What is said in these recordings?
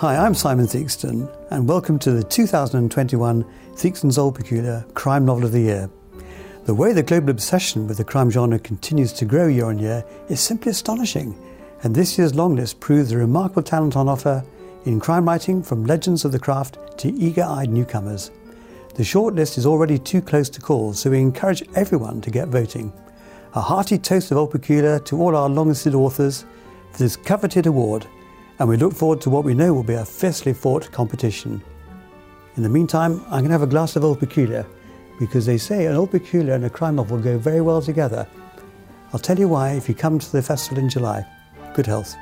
Hi, I'm Simon Theakston, and welcome to the 2021 Theakston's Old Peculier Crime Novel of the Year. The way the global obsession with the crime genre continues to grow year on year is simply astonishing, and this year's longlist proves the remarkable talent on offer in crime writing from legends of the craft to eager eyed newcomers. The shortlist is already too close to call, so we encourage everyone to get voting. A hearty toast of Old Peculier to all our long-listed authors for this coveted award, and we look forward to what we know will be a fiercely fought competition. In the meantime, I'm going to have a glass of Old Peculier because they say an Old Peculier and a crime novel go very well together. I'll tell you why if you come to the festival in July. Good health.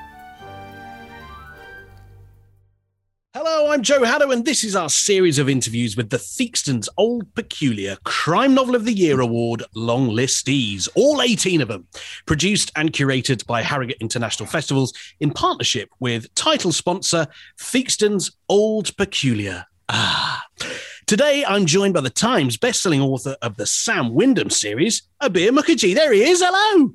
Joe Haddow, and this is our series of interviews with the Theakston's Old Peculier Crime Novel of the Year Award long listees, all 18 of them, produced and curated by Harrogate International Festivals in partnership with title sponsor Theakston's Old Peculier. Ah. Today, I'm joined by the Times bestselling author of the Sam Wyndham series, Abir Mukherjee. There he is. Hello.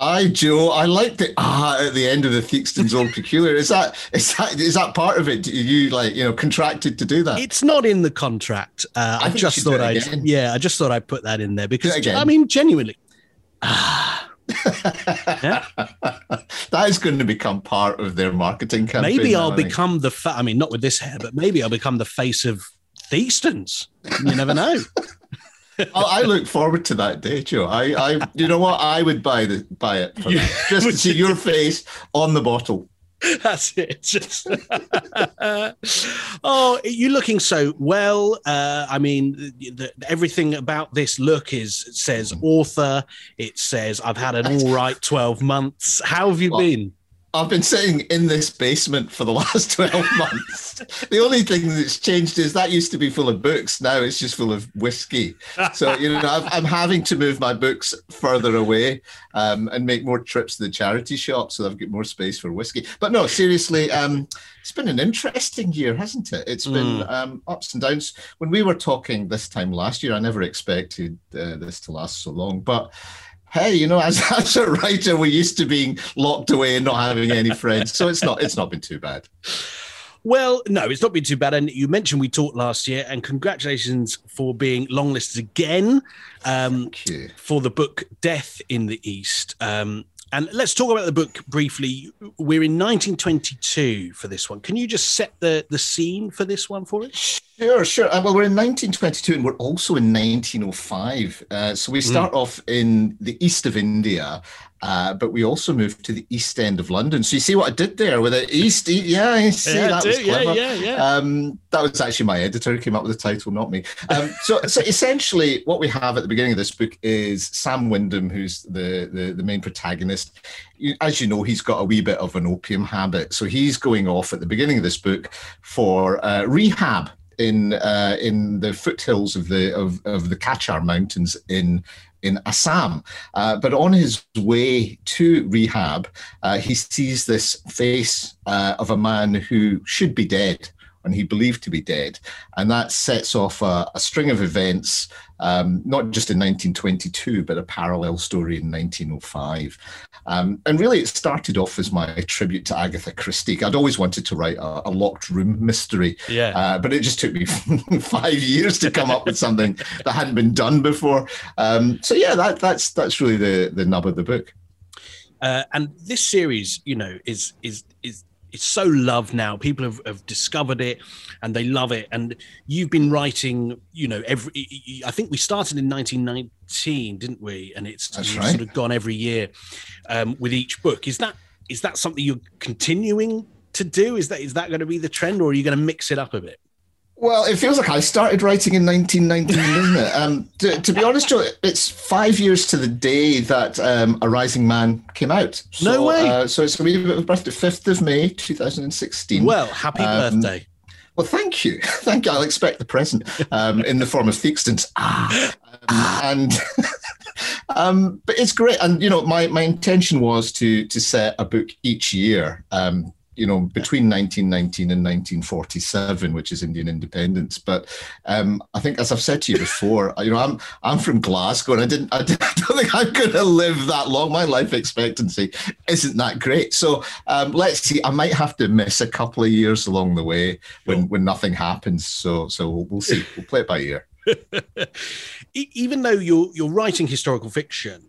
Hi, Joe. I like the ah at the end of the Theakston's Old peculier. Is that is that is that part of it? you like you know contracted to do that? It's not in the contract. Uh, I, I just thought I yeah, I just thought I'd put that in there because I mean genuinely. Ah. yeah. that is going to become part of their marketing campaign. Maybe I'll become the. Fa- I mean, not with this hair, but maybe I'll become the face of Theakston's. You never know. I look forward to that day, Joe. I, I, you know what? I would buy the buy it for that. just to see your face on the bottle. That's it. Just oh, you're looking so well. Uh, I mean, the, everything about this look is says author. It says I've had an all right twelve months. How have you well, been? I've been sitting in this basement for the last 12 months. the only thing that's changed is that used to be full of books. Now it's just full of whiskey. So, you know, i am having to move my books further away um, and make more trips to the charity shop so I've got more space for whiskey. But no, seriously, um, it's been an interesting year, hasn't it? It's been mm. um, ups and downs. When we were talking this time last year, I never expected uh, this to last so long. But hey, you know, as, as a writer, we're used to being locked away and not having any friends. So it's not it's not been too bad. Well, no, it's not been too bad. And you mentioned we talked last year, and congratulations for being longlisted again um, for the book Death in the East. Um, and let's talk about the book briefly. We're in 1922 for this one. Can you just set the, the scene for this one for us? Sure, sure. Uh, well, we're in 1922 and we're also in 1905. Uh, so we start mm. off in the east of India uh, but we also moved to the east end of London. So you see what I did there with the east. Yeah, I see yeah, that was clever. Yeah, yeah, yeah. Um, that was actually my editor who came up with the title, not me. Um, so, so essentially, what we have at the beginning of this book is Sam Wyndham, who's the, the, the main protagonist. As you know, he's got a wee bit of an opium habit, so he's going off at the beginning of this book for uh, rehab in uh, in the foothills of the of, of the Cachar Mountains in in Assam. Uh, but on his way to rehab, uh, he sees this face uh, of a man who should be dead and he believed to be dead. And that sets off a, a string of events, um, not just in 1922, but a parallel story in 1905. Um, and really, it started off as my tribute to Agatha Christie. I'd always wanted to write a, a locked room mystery, yeah. Uh, but it just took me five years to come up with something that hadn't been done before. Um, so yeah, that, that's that's really the the nub of the book. Uh, and this series, you know, is is is it's so loved now. People have, have discovered it and they love it. And you've been writing, you know, every. I think we started in 1919, didn't we? And it's right. sort of gone every year um, with each book. Is that is that something you're continuing to do? Is that is that going to be the trend, or are you going to mix it up a bit? Well, it feels like I started writing in 1919, doesn't it? Um, to, to, be honest, Joe, it's five years to the day that um, A Rising Man came out. So, no way. Uh, so it's a wee bit of birthday, 5th of May, 2016. Well, happy um, birthday. Well, thank you. Thank you. I'll expect the present um, in the form of Theakston's. Ah. Um, and um, but it's great. And you know, my my intention was to to set a book each year. Um, you know, between 1919 and 1947, which is Indian independence. But um, I think, as I've said to you before, you know, I'm I'm from Glasgow, and I didn't, I, didn't, I don't think I'm going to live that long. My life expectancy isn't that great. So um, let's see. I might have to miss a couple of years along the way when when nothing happens. So so we'll, we'll see. We'll play it by ear. Even though you're you're writing historical fiction,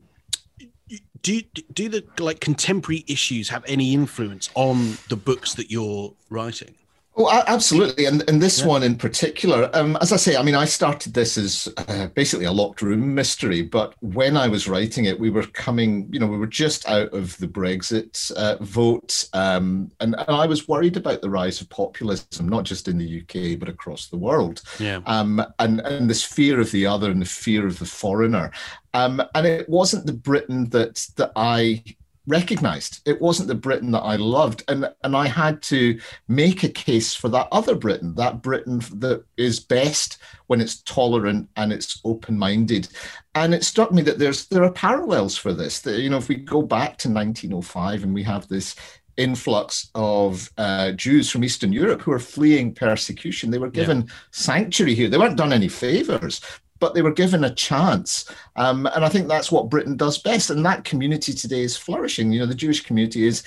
do do the like contemporary issues have any influence on the books that you're writing? Oh, absolutely, and and this yeah. one in particular. Um, as I say, I mean, I started this as uh, basically a locked room mystery, but when I was writing it, we were coming, you know, we were just out of the Brexit uh, vote, um, and, and I was worried about the rise of populism, not just in the UK but across the world. Yeah. Um, and and this fear of the other and the fear of the foreigner. Um, and it wasn't the Britain that that I recognized. It wasn't the Britain that I loved. And, and I had to make a case for that other Britain, that Britain that is best when it's tolerant and it's open-minded. And it struck me that there's there are parallels for this. That, you know, if we go back to 1905 and we have this influx of uh, Jews from Eastern Europe who are fleeing persecution. They were given yeah. sanctuary here. They weren't done any favors, but they were given a chance. Um, and I think that's what Britain does best. And that community today is flourishing. You know, the Jewish community is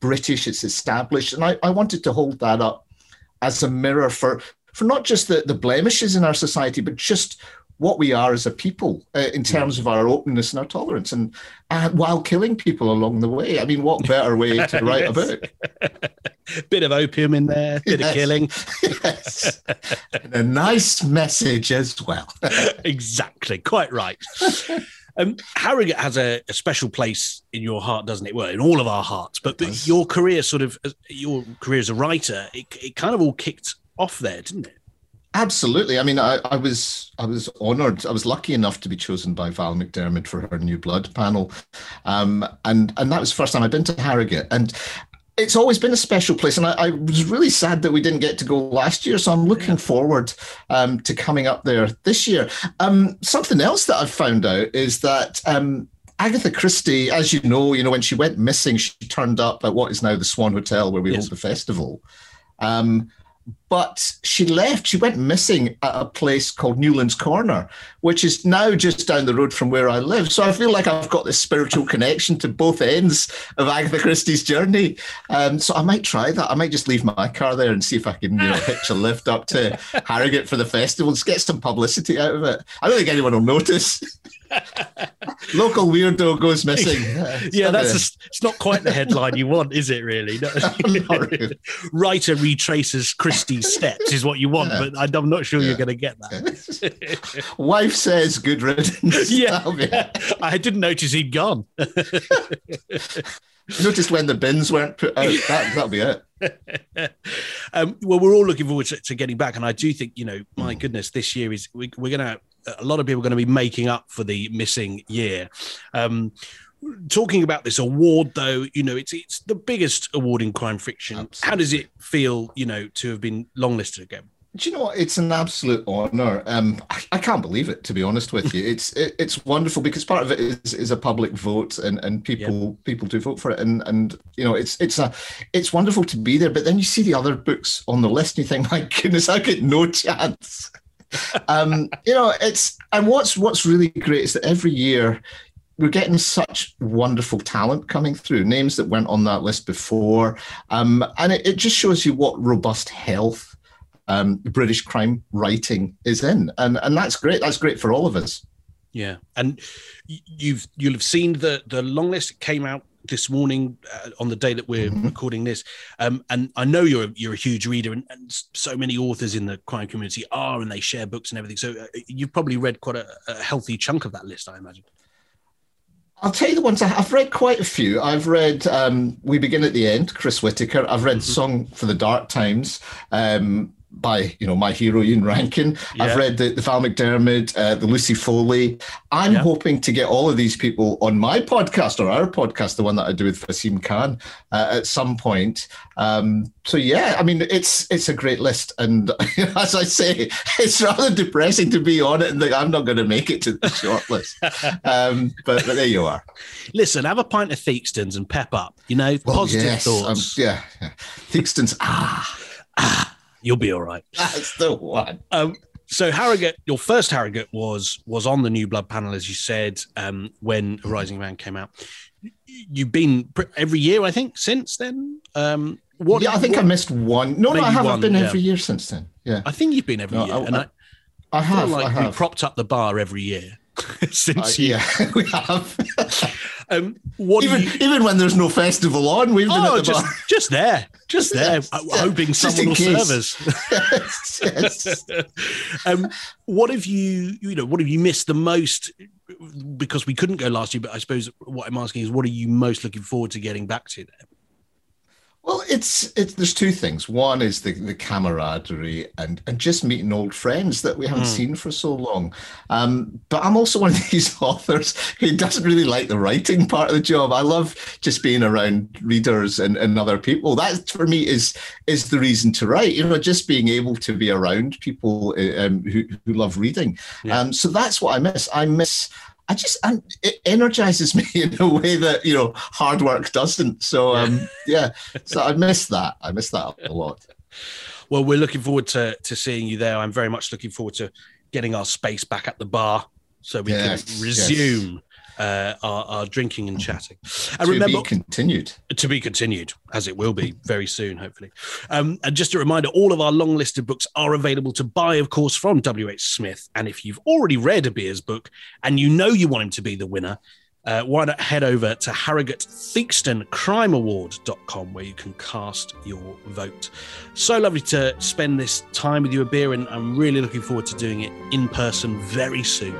British, it's established. And I, I wanted to hold that up as a mirror for, for not just the, the blemishes in our society, but just what we are as a people uh, in terms of our openness and our tolerance, and uh, while killing people along the way. I mean, what better way to write a book? bit of opium in there, bit yes. of killing. yes. And a nice message as well. exactly. Quite right. Um, Harrogate has a, a, special place in your heart, doesn't it? Well, in all of our hearts. But, but your career, sort of, your career as a writer, it, it kind of all kicked off there, didn't it? Absolutely. I mean, I, I was I was honoured. I was lucky enough to be chosen by Val McDermid for her New Blood panel, um, and and that was the first time I'd been to Harrogate. And it's always been a special place, and I, I, was really sad that we didn't get to go last year. So I'm looking forward um, to coming up there this year. Um, something else that I've found out is that um, Agatha Christie, as you know, you know when she went missing, she turned up at what is now the Swan Hotel where we yes. hold the festival. But she left. She went missing at a place called Newlands Corner, which is now just down the road from where I live. So I feel like I've got this spiritual connection to both ends of Agatha Christie's journey. Um, so I might try that. I might just leave my car there and see if I can, you know, hitch a lift up to Harrogate for the festival. Just get some publicity out of it. I don't think anyone will notice. Local weirdo goes missing. yeah, that's a, it's not quite the headline you want, is it? Really? really. Writer retraces Steps is what you want, yeah. but I'm not sure yeah. you're going to get that. Wife says good riddance. Yeah, I didn't notice he'd gone. Noticed when the bins weren't put out. That, that'll be it. um, well, we're all looking forward to, to, getting back, and I do think you know, my mm. goodness, this year is we, are going to a lot of people are going to be making up for the missing year. Um, talking about this award, though, you know, it's it's the biggest award in crime fiction. Absolutely. How does it feel, you know, to have been longlisted again? Do you know what? It's an absolute honor. Um, I, I, can't believe it, to be honest with you. It's it, it's wonderful because part of it is, is a public vote, and, and people people do vote for it, and and you know it's it's a it's wonderful to be there. But then you see the other books on the list, and you think, my goodness, I get no chance. um, you know, it's and what's what's really great is that every year we're getting such wonderful talent coming through, names that weren't on that list before, um, and it, it just shows you what robust health um, British crime writing is in, and and that's great. That's great for all of us. Yeah, and you've you'll have seen the the long list came out this morning uh, on the day that we're mm-hmm. recording this. Um, and I know you're you're a huge reader, and, and, so many authors in the crime community are, and they share books and everything. So uh, you've probably read quite a, a, healthy chunk of that list, I imagine. I'll tell you the ones I, have read quite a few. I've read um, We Begin at the End, Chris Whitaker. I've read mm-hmm. Song for the Dark Times. Um, by you know my hero Ian Rankin. Yeah. I've read the, the Val McDermid, uh, the Lucy Foley. I'm Yeah. hoping to get all of these people on my podcast or our podcast, the one that I do with Vaseem Khan, uh, at some point. Um, so yeah, I mean it's it's a great list, and as I say, it's rather depressing to be on it and think I'm not going to make it to the shortlist. um, but, but there you are. Listen, have a pint of Theakston's and pep up. You know, Well, positive yes, um, thoughts. yeah, yeah. Theakston's ah, You'll be all right. that's the one. Um, so Harrogate, your first Harrogate was was on the New Blood panel, as you said, um, when Rising Man came out. You've been pr- every year, I think, since then. Um, what? yeah, I think what- I missed one. No, no, I have. one, been yeah. every year since then. Yeah, I think you've been every No, year, I- and I, I I feel have. like I we have. propped up the bar every year since Uh, you. yeah, we have. Um, what even you? even when there's no festival on, we've been Oh, at the just bar. just there, just there, yeah, hoping someone will case. serve us. yes. um, what have you, you know, what have you missed the most? Because we couldn't go last year, but I suppose what I'm asking is, what are you most looking forward to getting back to? There? Well, it's it's there's two things. One is the the camaraderie and and just meeting old friends that we haven't Mm. seen for so long. Um, but I'm also one of these authors who doesn't really like the writing part of the job. I love just being around readers and, and other people. That for me is is the reason to write. You know, just being able to be around people uh, um, who who love reading. Yeah. Um, so that's what I miss. I miss. I just and it energizes me in a way that you know hard work doesn't. So um, yeah, so I miss that. I miss that a lot. Well, we're looking forward to to seeing you there. I'm very much looking forward to getting our space back at the bar so we Yes, can resume uh, our, our drinking and chatting. And to remember, be continued. to be continued, as it will be very soon, hopefully. Um, and just a reminder all of our long listed books are available to buy, of course, from W.H. Smith. And if you've already read Abir's book and you know you want him to be the winner, uh, why not head over to Harrogate Theakston Crime Award.com where you can cast your vote. So lovely to spend this time with you Abir, and I'm really looking forward to doing it in person very soon.